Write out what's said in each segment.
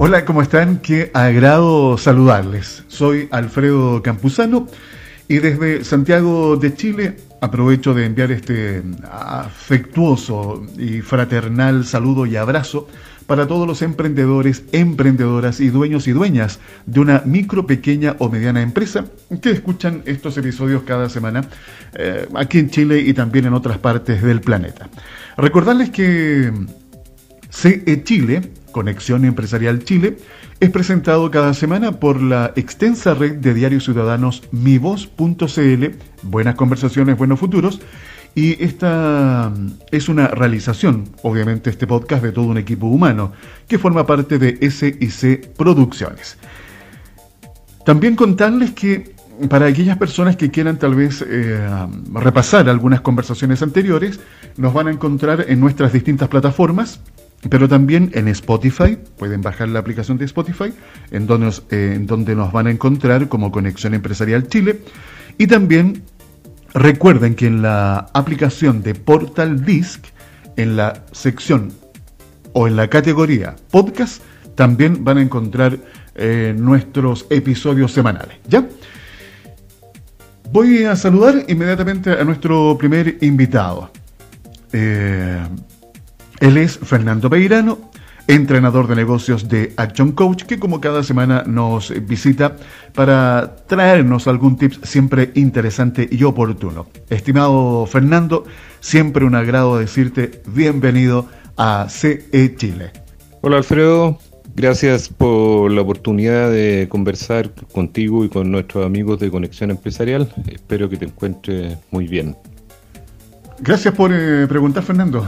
Hola, ¿cómo están? Qué agrado saludarles. Soy Alfredo Campuzano y desde Santiago de Chile aprovecho de enviar este afectuoso y fraternal saludo y abrazo para todos los emprendedores, emprendedoras y dueños y dueñas de una micro, pequeña o mediana empresa que escuchan estos episodios cada semana eh, aquí en Chile y también en otras partes del planeta. Recordarles que CE Chile, Conexión Empresarial Chile, es presentado cada semana por la extensa red de diarios ciudadanos mivoz.cl, Buenas Conversaciones, Buenos Futuros, y esta es una realización, obviamente, este podcast de todo un equipo humano que forma parte de SIC Producciones. También contarles que para aquellas personas que quieran tal vez eh, repasar algunas conversaciones anteriores, nos van a encontrar en nuestras distintas plataformas, pero también en Spotify, pueden bajar la aplicación de Spotify, en donde nos, eh, en donde nos van a encontrar como Conexión Empresarial Chile, y también Recuerden que en la aplicación de Portal Disc, en la sección o en la categoría podcast, también van a encontrar eh, nuestros episodios semanales. ¿Ya? Voy a saludar inmediatamente a nuestro primer invitado. Eh, él es Fernando Peirano, entrenador de negocios de Action Coach, que como cada semana nos visita para traernos algún tip siempre interesante y oportuno. Estimado Fernando, siempre un agrado decirte bienvenido a CE Chile. Hola Alfredo, gracias por la oportunidad de conversar contigo y con nuestros amigos de Conexión Empresarial. Espero que te encuentres muy bien. Gracias por eh, preguntar, Fernando.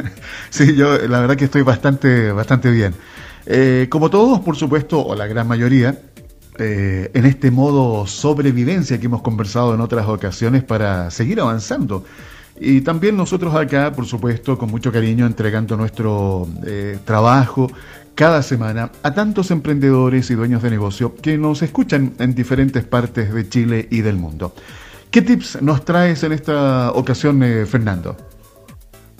sí, yo la verdad que estoy bastante, bastante bien. Eh, como todos, por supuesto, o la gran mayoría, eh, en este modo sobrevivencia que hemos conversado en otras ocasiones para seguir avanzando. Y también nosotros acá, por supuesto, con mucho cariño, entregando nuestro trabajo cada semana a tantos emprendedores y dueños de negocio que nos escuchan en diferentes partes de Chile y del mundo. ¿Qué tips nos traes en esta ocasión, eh, Fernando?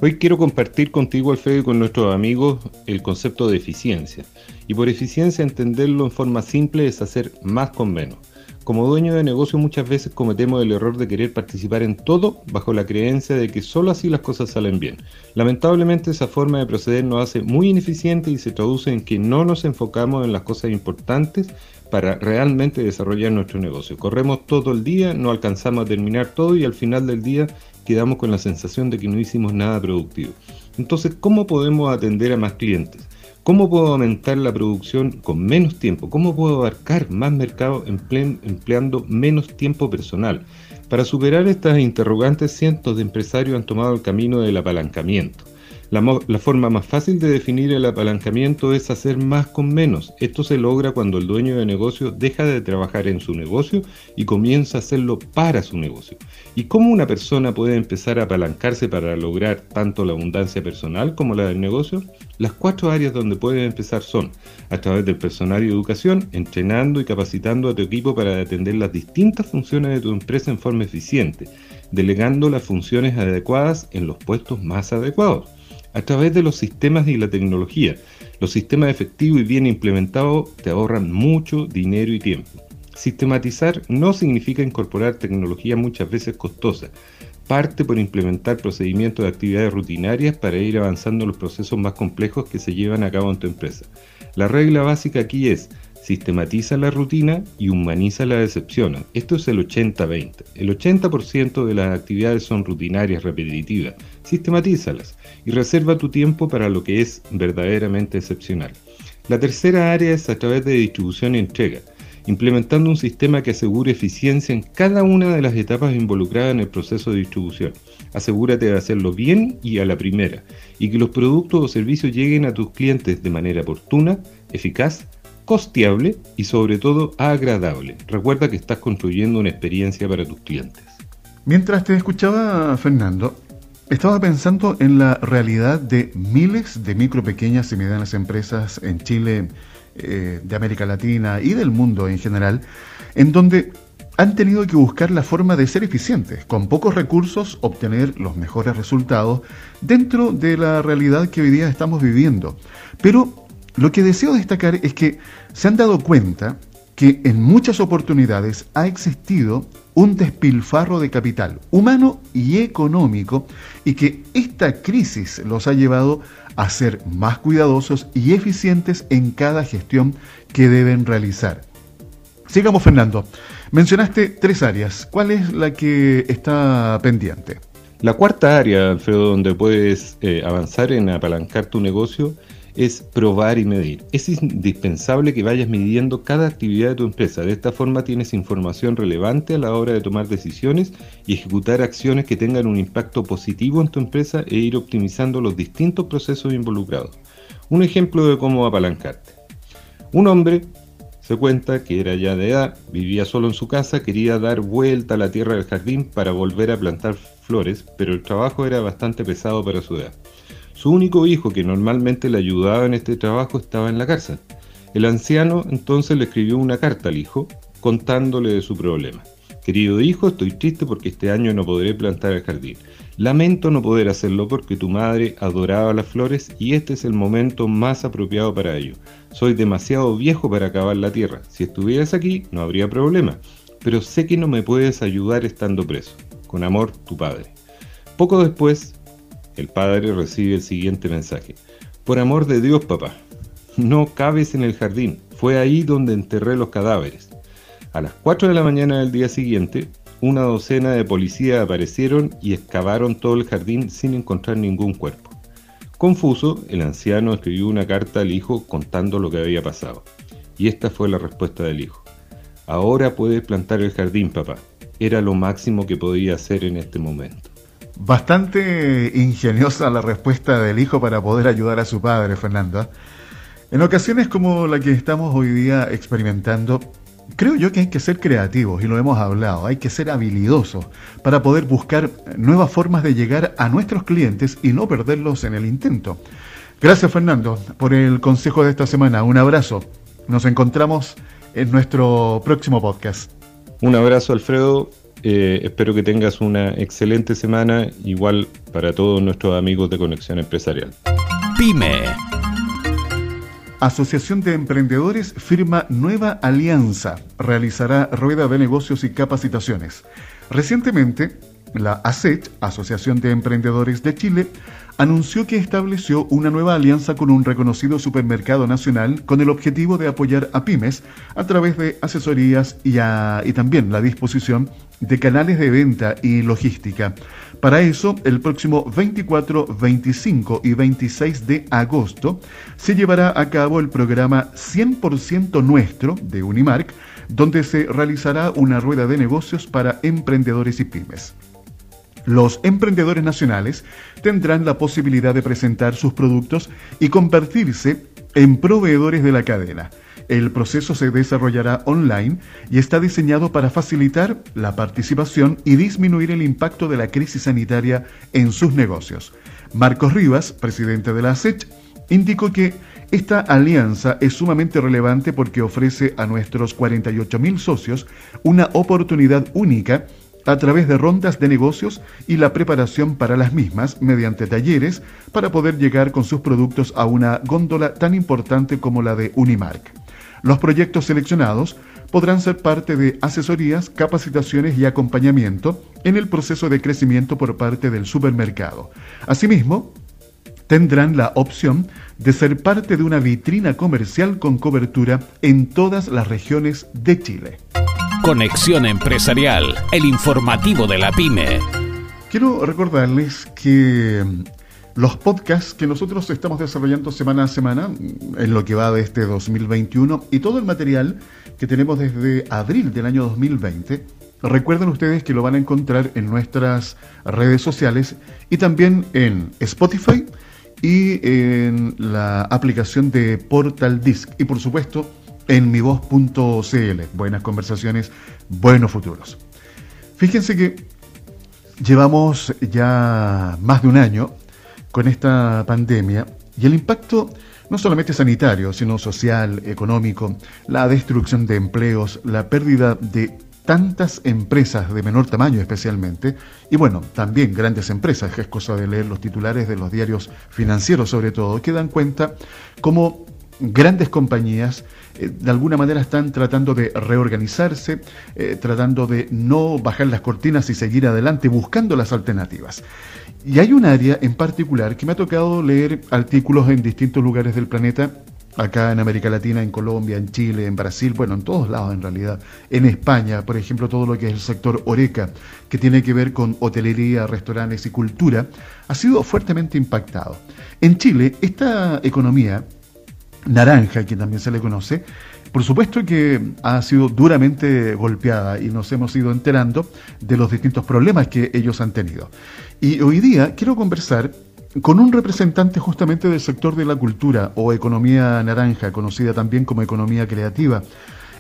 Hoy quiero compartir contigo, Alfredo, y con nuestros amigos el concepto de eficiencia. Y por eficiencia entenderlo en forma simple es hacer más con menos. Como dueño de negocio muchas veces cometemos el error de querer participar en todo bajo la creencia de que solo así las cosas salen bien. Lamentablemente esa forma de proceder nos hace muy ineficiente y se traduce en que no nos enfocamos en las cosas importantes para realmente desarrollar nuestro negocio. Corremos todo el día, no alcanzamos a terminar todo y al final del día quedamos con la sensación de que no hicimos nada productivo. Entonces, ¿cómo podemos atender a más clientes? ¿Cómo puedo aumentar la producción con menos tiempo? ¿Cómo puedo abarcar más mercado empleando menos tiempo personal? Para superar estas interrogantes, cientos de empresarios han tomado el camino del apalancamiento. La, forma más fácil de definir el apalancamiento es hacer más con menos. Esto se logra cuando el dueño de negocio deja de trabajar en su negocio y comienza a hacerlo para su negocio. ¿Y cómo una persona puede empezar a apalancarse para lograr tanto la abundancia personal como la del negocio? Las cuatro áreas donde puede empezar son a través del personal y educación, entrenando y capacitando a tu equipo para atender las distintas funciones de tu empresa en forma eficiente, delegando las funciones adecuadas en los puestos más adecuados a través de los sistemas y la tecnología. Los sistemas efectivos y bien implementados te ahorran mucho dinero y tiempo. Sistematizar no significa incorporar tecnología muchas veces costosa. Parte por implementar procedimientos de actividades rutinarias para ir avanzando en los procesos más complejos que se llevan a cabo en tu empresa. La regla básica aquí es sistematiza la rutina y humaniza la decepción. Esto es el 80-20. El 80% de las actividades son rutinarias, repetitivas. Sistematízalas y reserva tu tiempo para lo que es verdaderamente excepcional. La tercera área es a través de distribución y entrega, implementando un sistema que asegure eficiencia en cada una de las etapas involucradas en el proceso de distribución. Asegúrate de hacerlo bien y a la primera, y que los productos o servicios lleguen a tus clientes de manera oportuna, eficaz, costeable y sobre todo agradable. Recuerda que estás construyendo una experiencia para tus clientes. Mientras te escuchaba, Fernando, estaba pensando en la realidad de miles de micro, pequeñas y medianas empresas en Chile, eh, de América Latina y del mundo en general, en donde han tenido que buscar la forma de ser eficientes, con pocos recursos obtener los mejores resultados dentro de la realidad que hoy día estamos viviendo. Pero lo que deseo destacar es que se han dado cuenta que en muchas oportunidades ha existido un despilfarro de capital humano y económico y que esta crisis los ha llevado a ser más cuidadosos y eficientes en cada gestión que deben realizar. Sigamos, Fernando. Mencionaste tres áreas. ¿Cuál es la que está pendiente? La cuarta área, Alfredo, donde puedes eh, avanzar en apalancar tu negocio es probar y medir. Es indispensable que vayas midiendo cada actividad de tu empresa. De esta forma tienes información relevante a la hora de tomar decisiones y ejecutar acciones que tengan un impacto positivo en tu empresa e ir optimizando los distintos procesos involucrados. Un ejemplo de cómo apalancarte. Un hombre se cuenta que era ya de edad, vivía solo en su casa, quería dar vuelta a la tierra del jardín para volver a plantar flores, pero el trabajo era bastante pesado para su edad. Su único hijo, que normalmente le ayudaba en este trabajo, estaba en la cárcel. El anciano entonces le escribió una carta al hijo contándole de su problema. Querido hijo, estoy triste porque este año no podré plantar el jardín. Lamento no poder hacerlo porque tu madre adoraba las flores y este es el momento más apropiado para ello. Soy demasiado viejo para acabar la tierra. Si estuvieras aquí no habría problema, pero sé que no me puedes ayudar estando preso. Con amor, tu padre. Poco después, el padre recibe el siguiente mensaje. Por amor de Dios, papá, no cabes en el jardín. Fue ahí donde enterré los cadáveres. A las 4 de la mañana del día siguiente, una docena de policías aparecieron y excavaron todo el jardín sin encontrar ningún cuerpo. Confuso, el anciano escribió una carta al hijo contando lo que había pasado. Y esta fue la respuesta del hijo. Ahora puedes plantar el jardín, papá. Era lo máximo que podía hacer en este momento. Bastante ingeniosa la respuesta del hijo para poder ayudar a su padre, Fernando. En ocasiones como la que estamos hoy día experimentando, creo yo que hay que ser creativos, y lo hemos hablado, hay que ser habilidosos para poder buscar nuevas formas de llegar a nuestros clientes y no perderlos en el intento. Gracias Fernando por el consejo de esta semana. Un abrazo. Nos encontramos en nuestro próximo podcast. Un abrazo Alfredo eh, espero que tengas una excelente semana, igual para todos nuestros amigos de Conexión Empresarial. Pyme. Asociación de Emprendedores firma nueva alianza. Realizará rueda de negocios y capacitaciones. Recientemente, la ASET, Asociación de Emprendedores de Chile, anunció que estableció una nueva alianza con un reconocido supermercado nacional con el objetivo de apoyar a pymes a través de asesorías y, y también la disposición de canales de venta y logística. Para eso, el próximo 24, 25 y 26 de agosto se llevará a cabo el programa 100% nuestro de Unimark, donde se realizará una rueda de negocios para emprendedores y pymes. Los emprendedores nacionales tendrán la posibilidad de presentar sus productos y convertirse en proveedores de la cadena. El proceso se desarrollará online y está diseñado para facilitar la participación y disminuir el impacto de la crisis sanitaria en sus negocios. Marcos Rivas, presidente de la ASECH, indicó que esta alianza es sumamente relevante porque ofrece a nuestros 48.000 socios una oportunidad única a través de rondas de negocios y la preparación para las mismas mediante talleres para poder llegar con sus productos a una góndola tan importante como la de Unimark. Los proyectos seleccionados podrán ser parte de asesorías, capacitaciones y acompañamiento en el proceso de crecimiento por parte del supermercado. Asimismo, tendrán la opción de ser parte de una vitrina comercial con cobertura en todas las regiones de Chile. Conexión Empresarial, el informativo de la pyme. Quiero recordarles que los podcasts que nosotros estamos desarrollando semana a semana, en lo que va de este 2021, y todo el material que tenemos desde abril del año 2020, recuerden ustedes que lo van a encontrar en nuestras redes sociales y también en Spotify y en la aplicación de Portal Disc y por supuesto en mivoz.cl. Buenas conversaciones, buenos futuros. Fíjense que llevamos ya más de un año con esta pandemia y el impacto no solamente sanitario, sino social, económico, la destrucción de empleos, la pérdida de tantas empresas de menor tamaño especialmente, y bueno, también grandes empresas, que es cosa de leer los titulares de los diarios financieros sobre todo, que dan cuenta cómo grandes compañías eh, de alguna manera están tratando de reorganizarse, eh, tratando de no bajar las cortinas y seguir adelante buscando las alternativas. Y hay un área en particular que me ha tocado leer artículos en distintos lugares del planeta, acá en América Latina, en Colombia, en Chile, en Brasil, bueno, en todos lados en realidad. En España, por ejemplo, todo lo que es el sector Oreca, que tiene que ver con hotelería, restaurantes y cultura, ha sido fuertemente impactado. En Chile, esta economía naranja, que también se le conoce, por supuesto que ha sido duramente golpeada y nos hemos ido enterando de los distintos problemas que ellos han tenido. Y hoy día quiero conversar con un representante justamente del sector de la cultura o economía naranja, conocida también como economía creativa.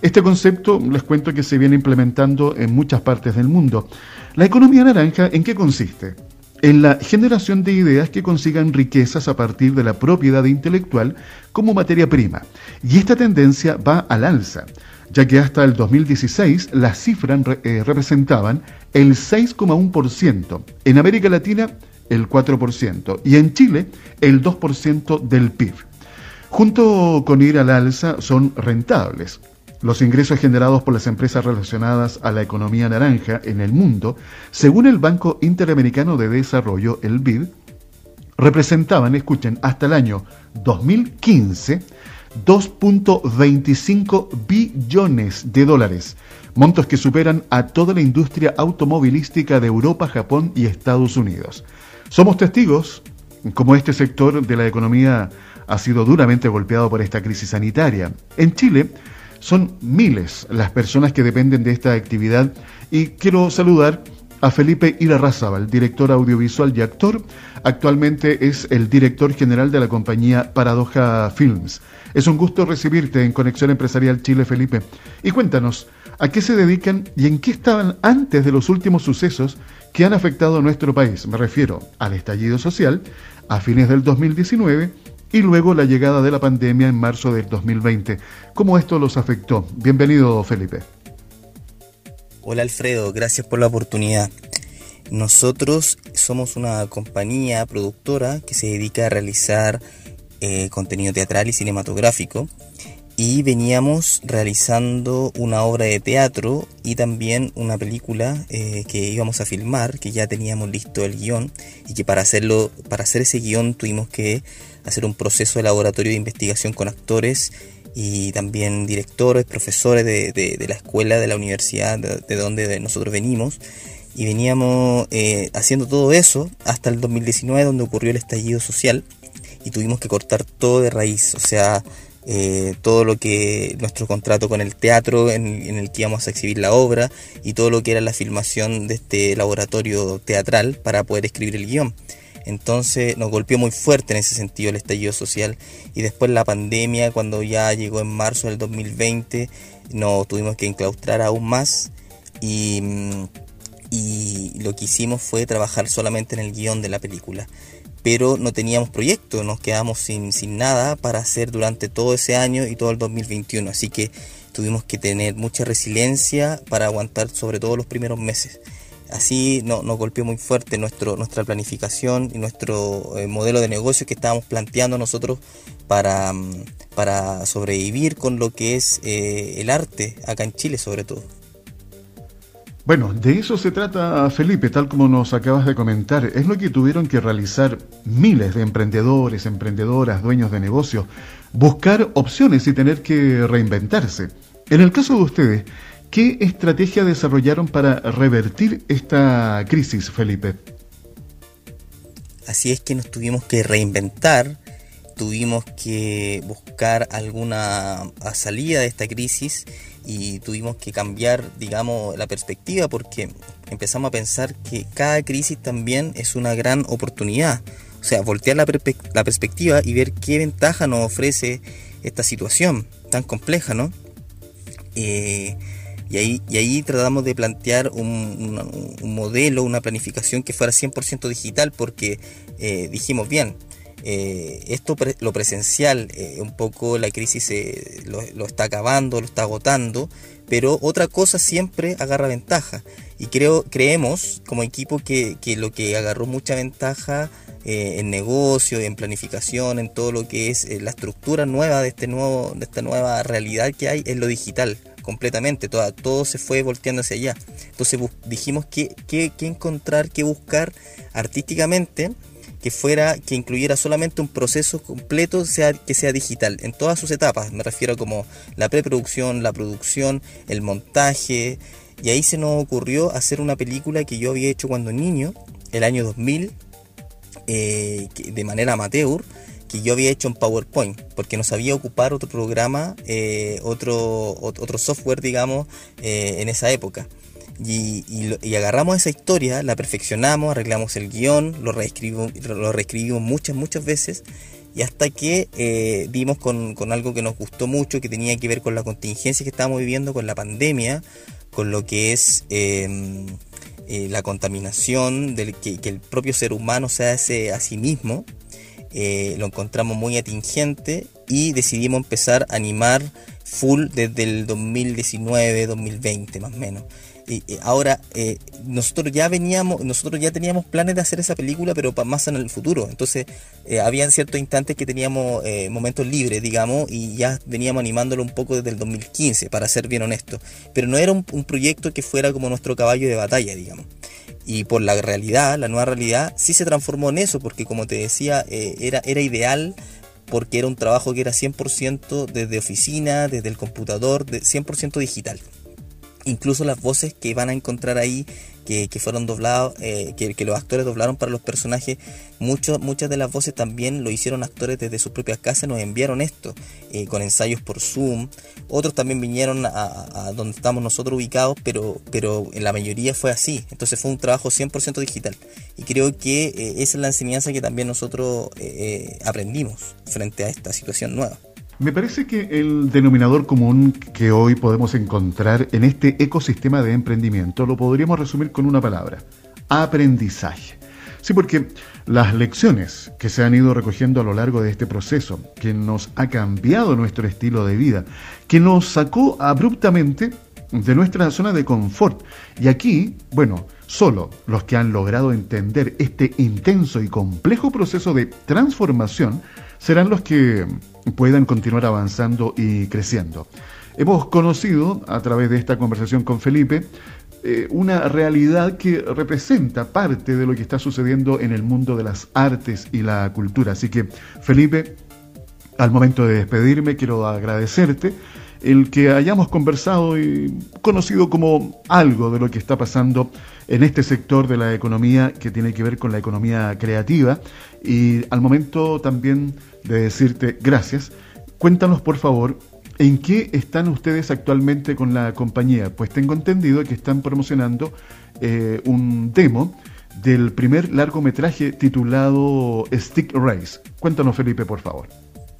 Este concepto les cuento que se viene implementando en muchas partes del mundo. La economía naranja, ¿en qué consiste? En la generación de ideas que consigan riquezas a partir de la propiedad intelectual como materia prima. Y esta tendencia va al alza, ya que hasta el 2016 las cifras eh, representaban el 6,1%, en América Latina el 4% y en Chile el 2% del PIB. Junto con ir al alza son rentables. Los ingresos generados por las empresas relacionadas a la economía naranja en el mundo, según el Banco Interamericano de Desarrollo, el BID, representaban, escuchen, hasta el año 2015 2.25 billones de dólares, montos que superan a toda la industria automovilística de Europa, Japón y Estados Unidos. Somos testigos como este sector de la economía ha sido duramente golpeado por esta crisis sanitaria. En Chile, son miles las personas que dependen de esta actividad y quiero saludar a Felipe Irarrázaval, director audiovisual y actor. Actualmente es el director general de la compañía Paradoja Films. Es un gusto recibirte en Conexión Empresarial Chile, Felipe. Y cuéntanos, ¿a qué se dedican y en qué estaban antes de los últimos sucesos que han afectado a nuestro país? Me refiero al estallido social a fines del 2019 y luego la llegada de la pandemia en marzo del 2020. ¿Cómo esto los afectó? Bienvenido, Felipe. Hola Alfredo, gracias por la oportunidad. Nosotros somos una compañía productora que se dedica a realizar eh, contenido teatral y cinematográfico y veníamos realizando una obra de teatro y también una película eh, que íbamos a filmar, que ya teníamos listo el guion y que para hacerlo, para hacer ese guion tuvimos que hacer un proceso de laboratorio de investigación con actores y también directores, profesores de, la escuela, de la universidad de, donde nosotros venimos. Y veníamos eh, haciendo todo eso hasta el 2019 donde ocurrió el estallido social y tuvimos que cortar todo de raíz. O sea, eh, todo lo que nuestro contrato con el teatro en, el que íbamos a exhibir la obra y todo lo que era la filmación de este laboratorio teatral para poder escribir el guion. Entonces nos golpeó muy fuerte en ese sentido el estallido social. Y después la pandemia cuando ya llegó en marzo del 2020 nos tuvimos que enclaustrar aún más. Y, y lo que hicimos fue trabajar solamente en el guion de la película pero no teníamos proyecto, nos quedamos sin, sin nada para hacer durante todo ese año y todo el 2021, así que tuvimos que tener mucha resiliencia para aguantar sobre todo los primeros meses. Así no, nos golpeó muy fuerte nuestro, nuestra planificación y nuestro eh, modelo de negocio que estábamos planteando nosotros para, mm, para sobrevivir con lo que es eh, el arte acá en Chile sobre todo. Bueno, de eso se trata, Felipe, tal como nos acabas de comentar. Es lo que tuvieron que realizar miles de emprendedores, emprendedoras, dueños de negocios, buscar opciones y tener que reinventarse. En el caso de ustedes, ¿qué estrategia desarrollaron para revertir esta crisis, Felipe? Así es que nos tuvimos que reinventar, tuvimos que buscar alguna salida de esta crisis y tuvimos que cambiar, digamos, la perspectiva porque empezamos a pensar que cada crisis también es una gran oportunidad. O sea, voltear la, perspectiva y ver qué ventaja nos ofrece esta situación tan compleja, ¿no? Eh, y, ahí, y ahí tratamos de plantear un, modelo, una planificación que fuera 100% digital porque eh, dijimos, bien, eh, esto, lo presencial, eh, un poco la crisis lo, está acabando, lo está agotando, pero otra cosa siempre agarra ventaja. Y creo, creemos como equipo que, lo que agarró mucha ventaja eh, en negocio, en planificación, en todo lo que es la estructura nueva de, este nuevo, de esta nueva realidad que hay, es lo digital completamente, todo, todo se fue volteando hacia allá. Entonces dijimos que, que, encontrar, que buscar artísticamente que fuera, que incluyera solamente un proceso completo sea, que sea digital, en todas sus etapas, me refiero como la preproducción, la producción, el montaje, y ahí se nos ocurrió hacer una película que yo había hecho cuando niño, el año 2000, eh, de manera amateur, que yo había hecho en PowerPoint, porque no sabía ocupar otro programa, eh, otro, otro software, digamos, eh, en esa época. Y, agarramos esa historia, la perfeccionamos, arreglamos el guion, lo reescribimos, lo reescribimos muchas, muchas veces, y hasta que eh, con, algo que nos gustó mucho, que tenía que ver con la contingencia que estábamos viviendo, con la pandemia, con lo que es em, la contaminación, del, que, que, el propio ser humano se hace a sí mismo eh, lo encontramos muy atingente y decidimos empezar a animar full desde el 2019, 2020 más o menos. Y, ahora, eh, nosotros ya veníamos, nosotros ya teníamos planes de hacer esa película, pero más en el futuro. Entonces, eh, habían ciertos instantes que teníamos momentos libres, digamos, y ya veníamos animándolo un poco desde el 2015, para ser bien honesto. Pero no era un proyecto que fuera como nuestro caballo de batalla, digamos y por la realidad, la nueva realidad, sí se transformó en eso, porque como te decía, eh, era, era ideal porque era un trabajo que era 100% desde oficina, desde el computador, de 100% digital. Incluso las voces que van a encontrar ahí que, fueron doblados, eh, que, los actores doblaron para los personajes, muchas de las voces también lo hicieron actores desde sus propias casas, nos enviaron esto, eh, con ensayos por Zoom, otros también vinieron a, donde estamos nosotros ubicados, pero, pero en la mayoría fue así, entonces fue un trabajo 100% digital, y creo que eh, esa es la enseñanza que también nosotros aprendimos frente a esta situación nueva. Me parece que el denominador común que hoy podemos encontrar en este ecosistema de emprendimiento lo podríamos resumir con una palabra, aprendizaje. Sí, porque las lecciones que se han ido recogiendo a lo largo de este proceso, que nos ha cambiado nuestro estilo de vida, que nos sacó abruptamente de nuestra zona de confort. Y aquí, bueno, solo los que han logrado entender este intenso y complejo proceso de transformación serán los que puedan continuar avanzando y creciendo. Hemos conocido a través de esta conversación con Felipe eh, una realidad que representa parte de lo que está sucediendo en el mundo de las artes y la cultura. Así que, Felipe, al momento de despedirme, quiero agradecerte el que hayamos conversado y conocido como algo de lo que está pasando en este sector de la economía que tiene que ver con la economía creativa y al momento también de decirte gracias, cuéntanos por favor en qué están ustedes actualmente con la compañía, pues tengo entendido que están promocionando eh, un demo del primer largometraje titulado Stick Race. Cuéntanos Felipe, por favor.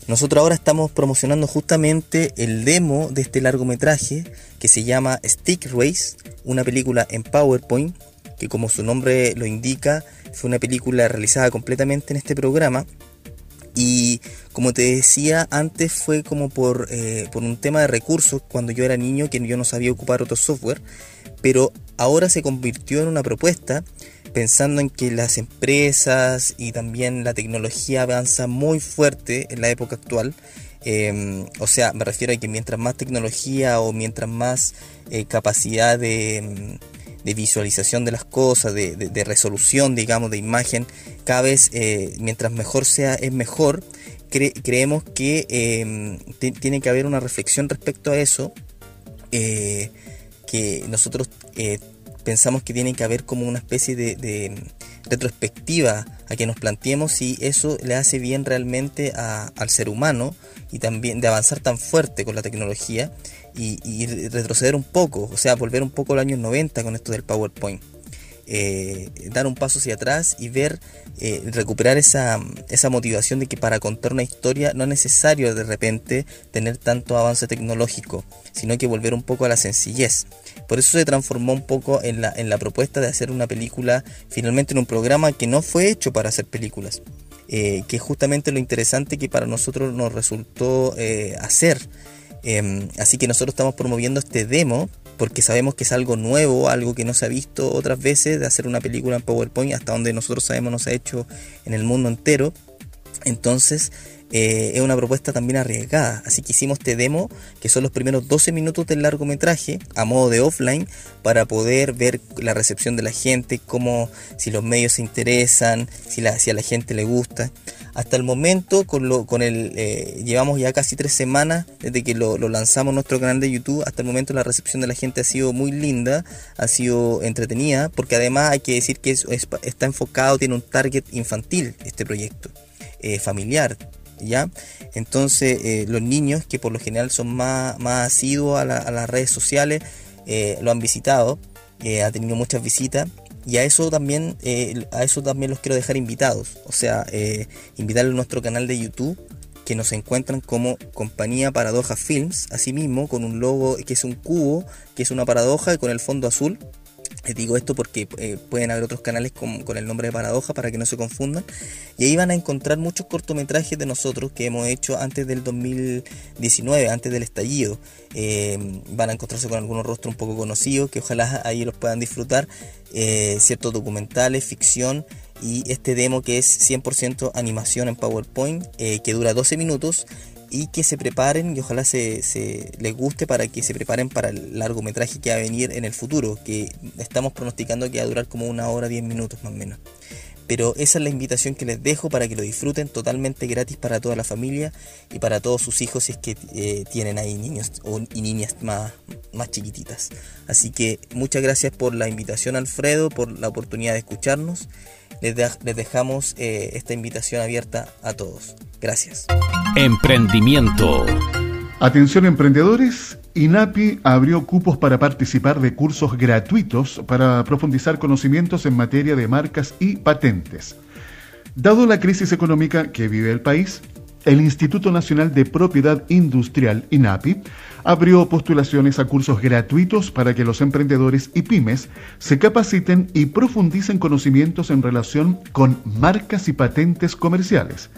Nosotros ahora estamos promocionando justamente el demo de este largometraje que se llama Stick Race, una película en PowerPoint, que como su nombre lo indica, fue una película realizada completamente en este programa. Y como te decía antes, fue como por, eh, por un tema de recursos cuando yo era niño, que yo no sabía ocupar otro software, pero ahora se convirtió en una propuesta pensando en que las empresas y también la tecnología avanza muy fuerte en la época actual. Em, o sea, me refiero a que mientras más tecnología o mientras más eh, capacidad de, visualización de las cosas, de, resolución, digamos, de imagen, cada vez eh, mientras mejor sea, es mejor. creemos que em, tiene que haber una reflexión respecto a eso, eh, que nosotros pensamos que tiene que haber como una especie de, retrospectiva a que nos planteemos si eso le hace bien realmente al ser humano y también de avanzar tan fuerte con la tecnología y, retroceder un poco, o sea, volver un poco al año 90 con esto del PowerPoint. Eh, dar un paso hacia atrás y ver, eh, recuperar esa, esa motivación de que para contar una historia no es necesario de repente tener tanto avance tecnológico, sino que volver un poco a la sencillez. Por eso se transformó un poco en la, en la propuesta de hacer una película finalmente en un programa que no fue hecho para hacer películas. Eh, que es justamente lo interesante que para nosotros nos resultó hacer. Em, así que nosotros estamos promoviendo este demo porque sabemos que es algo nuevo, algo que no se ha visto otras veces, de hacer una película en PowerPoint, hasta donde nosotros sabemos no se ha hecho en el mundo entero. Entonces, eh, es una propuesta también arriesgada. Así que hicimos este demo, que son los primeros 12 minutos del largometraje, a modo de offline, para poder ver la recepción de la gente, cómo, si los medios se interesan, si, la, si a la gente le gusta. Hasta el momento, con, lo, con el, eh, llevamos ya casi tres semanas desde que lo, lanzamos nuestro canal de YouTube. Hasta el momento la recepción de la gente ha sido muy linda, ha sido entretenida, porque además hay que decir que está enfocado, tiene un target infantil este proyecto, eh, familiar ¿ya? Entonces, eh, los niños, que por lo general son más, más asiduos a, las redes sociales, lo han visitado, eh, ha tenido muchas visitas. Y a eso también, a eso también los quiero dejar invitados. O sea, invitarlos a nuestro canal de YouTube, que nos encuentran como compañía Paradoja Films, asimismo, con un logo que es un cubo, que es una paradoja y con el fondo azul les digo esto porque eh, pueden haber otros canales con, el nombre de Paradoja para que no se confundan. Y ahí van a encontrar muchos cortometrajes de nosotros que hemos hecho antes del 2019, antes del estallido. Eh, van a encontrarse con algunos rostros un poco conocidos que ojalá ahí los puedan disfrutar. Eh, ciertos documentales, ficción y este demo que es 100% animación en PowerPoint que dura 12 minutos y que se preparen y ojalá se, se, les guste para que se preparen para el largometraje que va a venir en el futuro, que estamos pronosticando que va a durar como una hora, diez minutos más o menos. Pero esa es la invitación que les dejo para que lo disfruten totalmente gratis para toda la familia y para todos sus hijos si es que eh, tienen ahí niños y niñas más, más chiquititas. Así que muchas gracias por la invitación Alfredo, por la oportunidad de escucharnos. Les, les dejamos eh, esta invitación abierta a todos. Gracias. Emprendimiento. Atención emprendedores, INAPI abrió cupos para participar de cursos gratuitos para profundizar conocimientos en materia de marcas y patentes. Dado la crisis económica que vive el país, el Instituto Nacional de Propiedad Industrial, INAPI, abrió postulaciones a cursos gratuitos para que los emprendedores y pymes se capaciten y profundicen conocimientos en relación con marcas y patentes comerciales.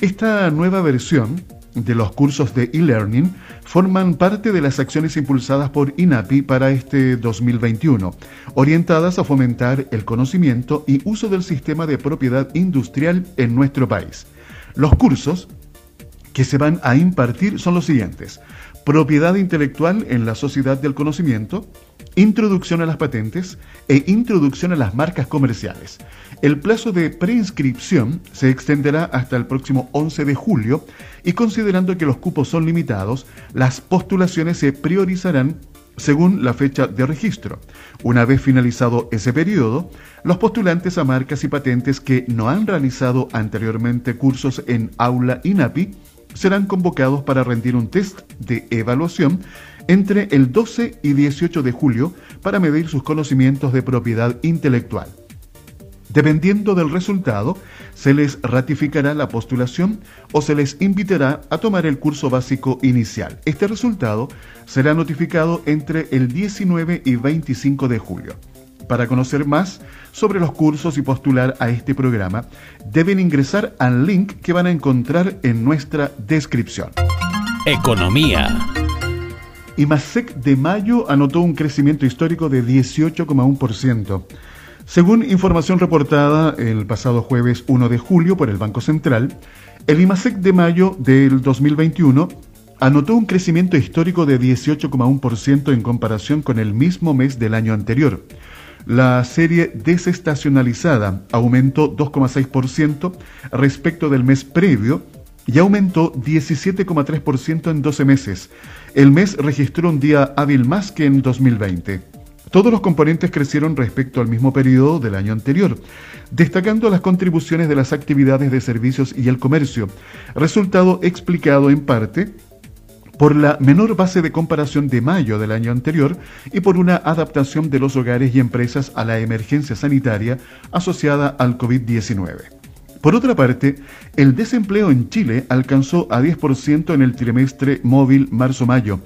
Esta nueva versión de los cursos de e-learning forman parte de las acciones impulsadas por INAPI para este 2021, orientadas a fomentar el conocimiento y uso del sistema de propiedad industrial en nuestro país. Los cursos que se van a impartir son los siguientes. Propiedad intelectual en la sociedad del conocimiento, introducción a las patentes e introducción a las marcas comerciales. El plazo de preinscripción se extenderá hasta el próximo 11 de julio y considerando que los cupos son limitados, las postulaciones se priorizarán según la fecha de registro. Una vez finalizado ese periodo, los postulantes a marcas y patentes que no han realizado anteriormente cursos en aula INAPI serán convocados para rendir un test de evaluación entre el 12 y 18 de julio para medir sus conocimientos de propiedad intelectual. Dependiendo del resultado, se les ratificará la postulación o se les invitará a tomar el curso básico inicial. Este resultado será notificado entre el 19 y 25 de julio. Para conocer más sobre los cursos y postular a este programa, deben ingresar al link que van a encontrar en nuestra descripción. Economía. IMASEC de mayo anotó un crecimiento histórico de 18,1%. Según información reportada el pasado jueves 1 de julio por el Banco Central, el IMASEC de mayo del 2021 anotó un crecimiento histórico de 18,1% en comparación con el mismo mes del año anterior. La serie desestacionalizada aumentó 2,6% respecto del mes previo y aumentó 17,3% en 12 meses. El mes registró un día hábil más que en 2020. Todos los componentes crecieron respecto al mismo periodo del año anterior, destacando las contribuciones de las actividades de servicios y el comercio, resultado explicado en parte por la menor base de comparación de mayo del año anterior y por una adaptación de los hogares y empresas a la emergencia sanitaria asociada al COVID-19. Por otra parte, el desempleo en Chile alcanzó a 10% en el trimestre móvil marzo-mayo,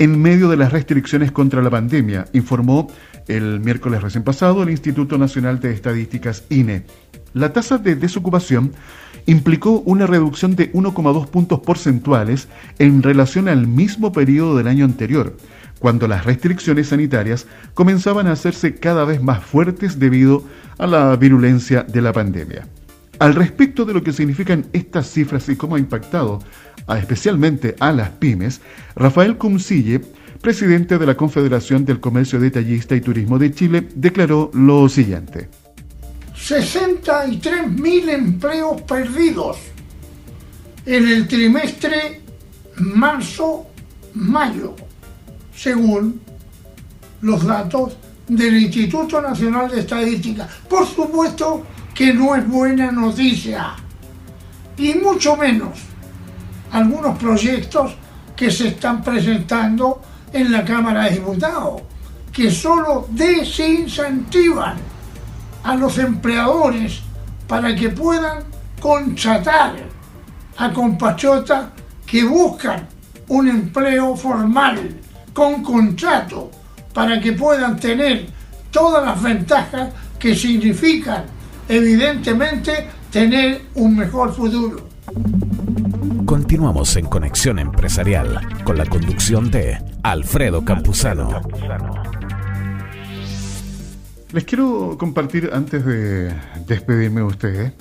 en medio de las restricciones contra la pandemia, informó el miércoles recién pasado el Instituto Nacional de Estadísticas INE. La tasa de desocupación implicó una reducción de 1,2 puntos porcentuales en relación al mismo periodo del año anterior, cuando las restricciones sanitarias comenzaban a hacerse cada vez más fuertes debido a la virulencia de la pandemia. Al respecto de lo que significan estas cifras y cómo ha impactado especialmente a las pymes, Rafael Cumcille, presidente de la Confederación del Comercio Detallista y Turismo de Chile, declaró lo siguiente. 63.000 empleos perdidos en el trimestre marzo-mayo según los datos del Instituto Nacional de Estadística. Por supuesto que no es buena noticia, y mucho menos algunos proyectos que se están presentando en la Cámara de Diputados, que solo desincentivan a los empleadores para que puedan contratar a compatriotas que buscan un empleo formal con contrato para que puedan tener todas las ventajas que significan evidentemente tener un mejor futuro. Continuamos en Conexión Empresarial con la conducción de Alfredo Campuzano. Les quiero compartir antes de despedirme de ustedes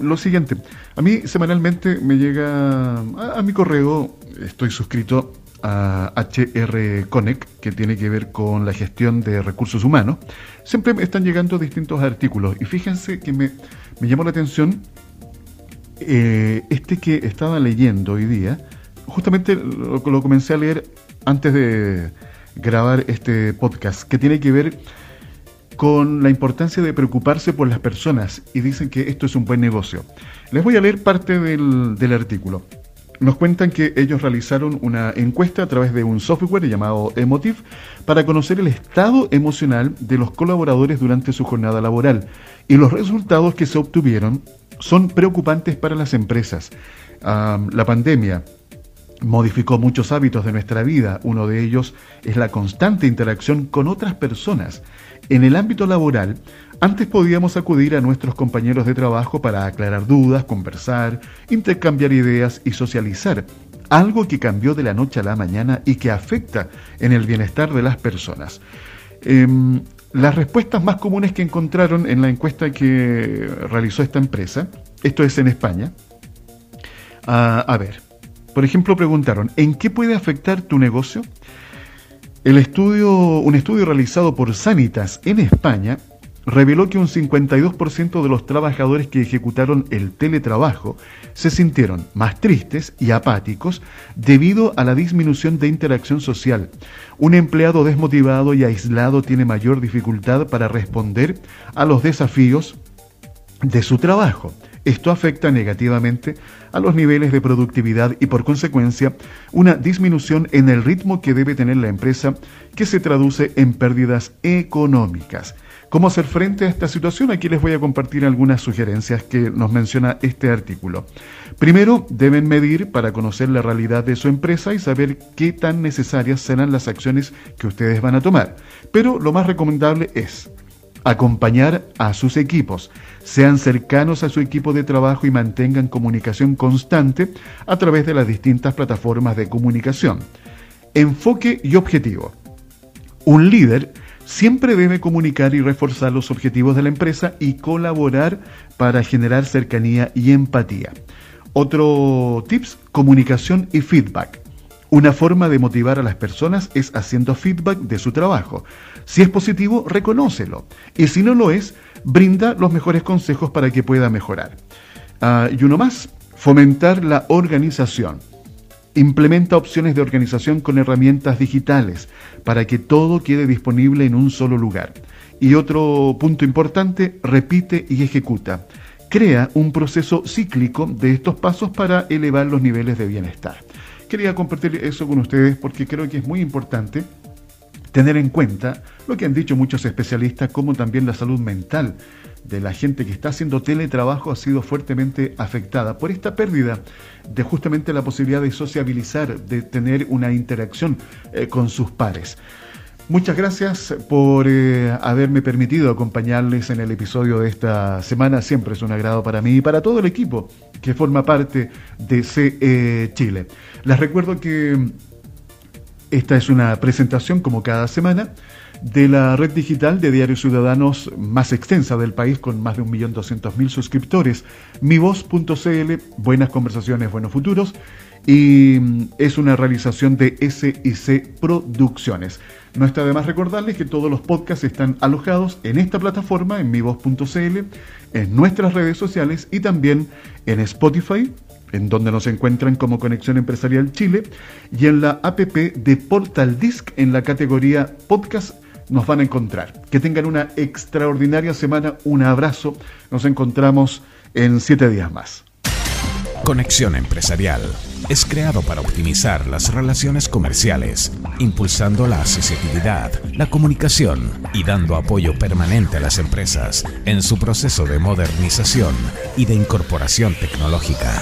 lo siguiente. A mí semanalmente me llega a, a mi correo, estoy suscrito a HR Connect, que tiene que ver con la gestión de recursos humanos, siempre me están llegando distintos artículos. Y fíjense que me, llamó la atención eh, este que estaba leyendo hoy día. Justamente lo, lo comencé a leer antes de grabar este podcast, que tiene que ver con la importancia de preocuparse por las personas y dicen que esto es un buen negocio. Les voy a leer parte del, del artículo nos cuentan que ellos realizaron una encuesta a través de un software llamado Emotive para conocer el estado emocional de los colaboradores durante su jornada laboral y los resultados que se obtuvieron son preocupantes para las empresas. la pandemia modificó muchos hábitos de nuestra vida. Uno de ellos es la constante interacción con otras personas. En el ámbito laboral, antes podíamos acudir a nuestros compañeros de trabajo para aclarar dudas, conversar, intercambiar ideas y socializar, algo que cambió de la noche a la mañana y que afecta en el bienestar de las personas. Em, las respuestas más comunes que encontraron en la encuesta que realizó esta empresa, esto es en España, a ver, por ejemplo preguntaron, ¿en qué puede afectar tu negocio? El estudio, un estudio realizado por Sanitas en España reveló que un 52% de los trabajadores que ejecutaron el teletrabajo se sintieron más tristes y apáticos debido a la disminución de interacción social. Un empleado desmotivado y aislado tiene mayor dificultad para responder a los desafíos de su trabajo. Esto afecta negativamente a los niveles de productividad y por consecuencia una disminución en el ritmo que debe tener la empresa que se traduce en pérdidas económicas. ¿Cómo hacer frente a esta situación? Aquí les voy a compartir algunas sugerencias que nos menciona este artículo. Primero, deben medir para conocer la realidad de su empresa y saber qué tan necesarias serán las acciones que ustedes van a tomar. Pero lo más recomendable es acompañar a sus equipos, sean cercanos a su equipo de trabajo y mantengan comunicación constante a través de las distintas plataformas de comunicación. Enfoque y objetivo. Un líder siempre debe comunicar y reforzar los objetivos de la empresa y colaborar para generar cercanía y empatía. Otro tips, comunicación y feedback. Una forma de motivar a las personas es haciendo feedback de su trabajo. Si es positivo, reconócelo. Y si no lo es, brinda los mejores consejos para que pueda mejorar. Ah, y uno más, fomentar la organización. Implementa opciones de organización con herramientas digitales para que todo quede disponible en un solo lugar. Y otro punto importante, repite y ejecuta. Crea un proceso cíclico de estos pasos para elevar los niveles de bienestar. Quería compartir eso con ustedes porque creo que es muy importante tener en cuenta lo que han dicho muchos especialistas, como también la salud mental de la gente que está haciendo teletrabajo ha sido fuertemente afectada por esta pérdida de justamente la posibilidad de sociabilizar, de tener una interacción eh, con sus pares. Muchas gracias por eh, haberme permitido acompañarles en el episodio de esta semana. Siempre es un agrado para mí y para todo el equipo que forma parte de CE Chile. Les recuerdo que Esta es una presentación, como cada semana, de la red digital de diarios ciudadanos más extensa del país, con más de 1.200.000 suscriptores. Mivoz.cl, buenas conversaciones, buenos futuros. Y mm, es una realización de SIC Producciones. No está de más recordarles que todos los podcasts están alojados en esta plataforma, en mivoz.cl, en nuestras redes sociales y también en Spotify, en donde nos encuentran como Conexión Empresarial Chile, y en la app de Portal Disc en la categoría Podcast nos van a encontrar. Que tengan una extraordinaria semana, un abrazo, nos encontramos en siete días más. Conexión Empresarial es creado para optimizar las relaciones comerciales, impulsando la accesibilidad, la comunicación y dando apoyo permanente a las empresas en su proceso de modernización y de incorporación tecnológica.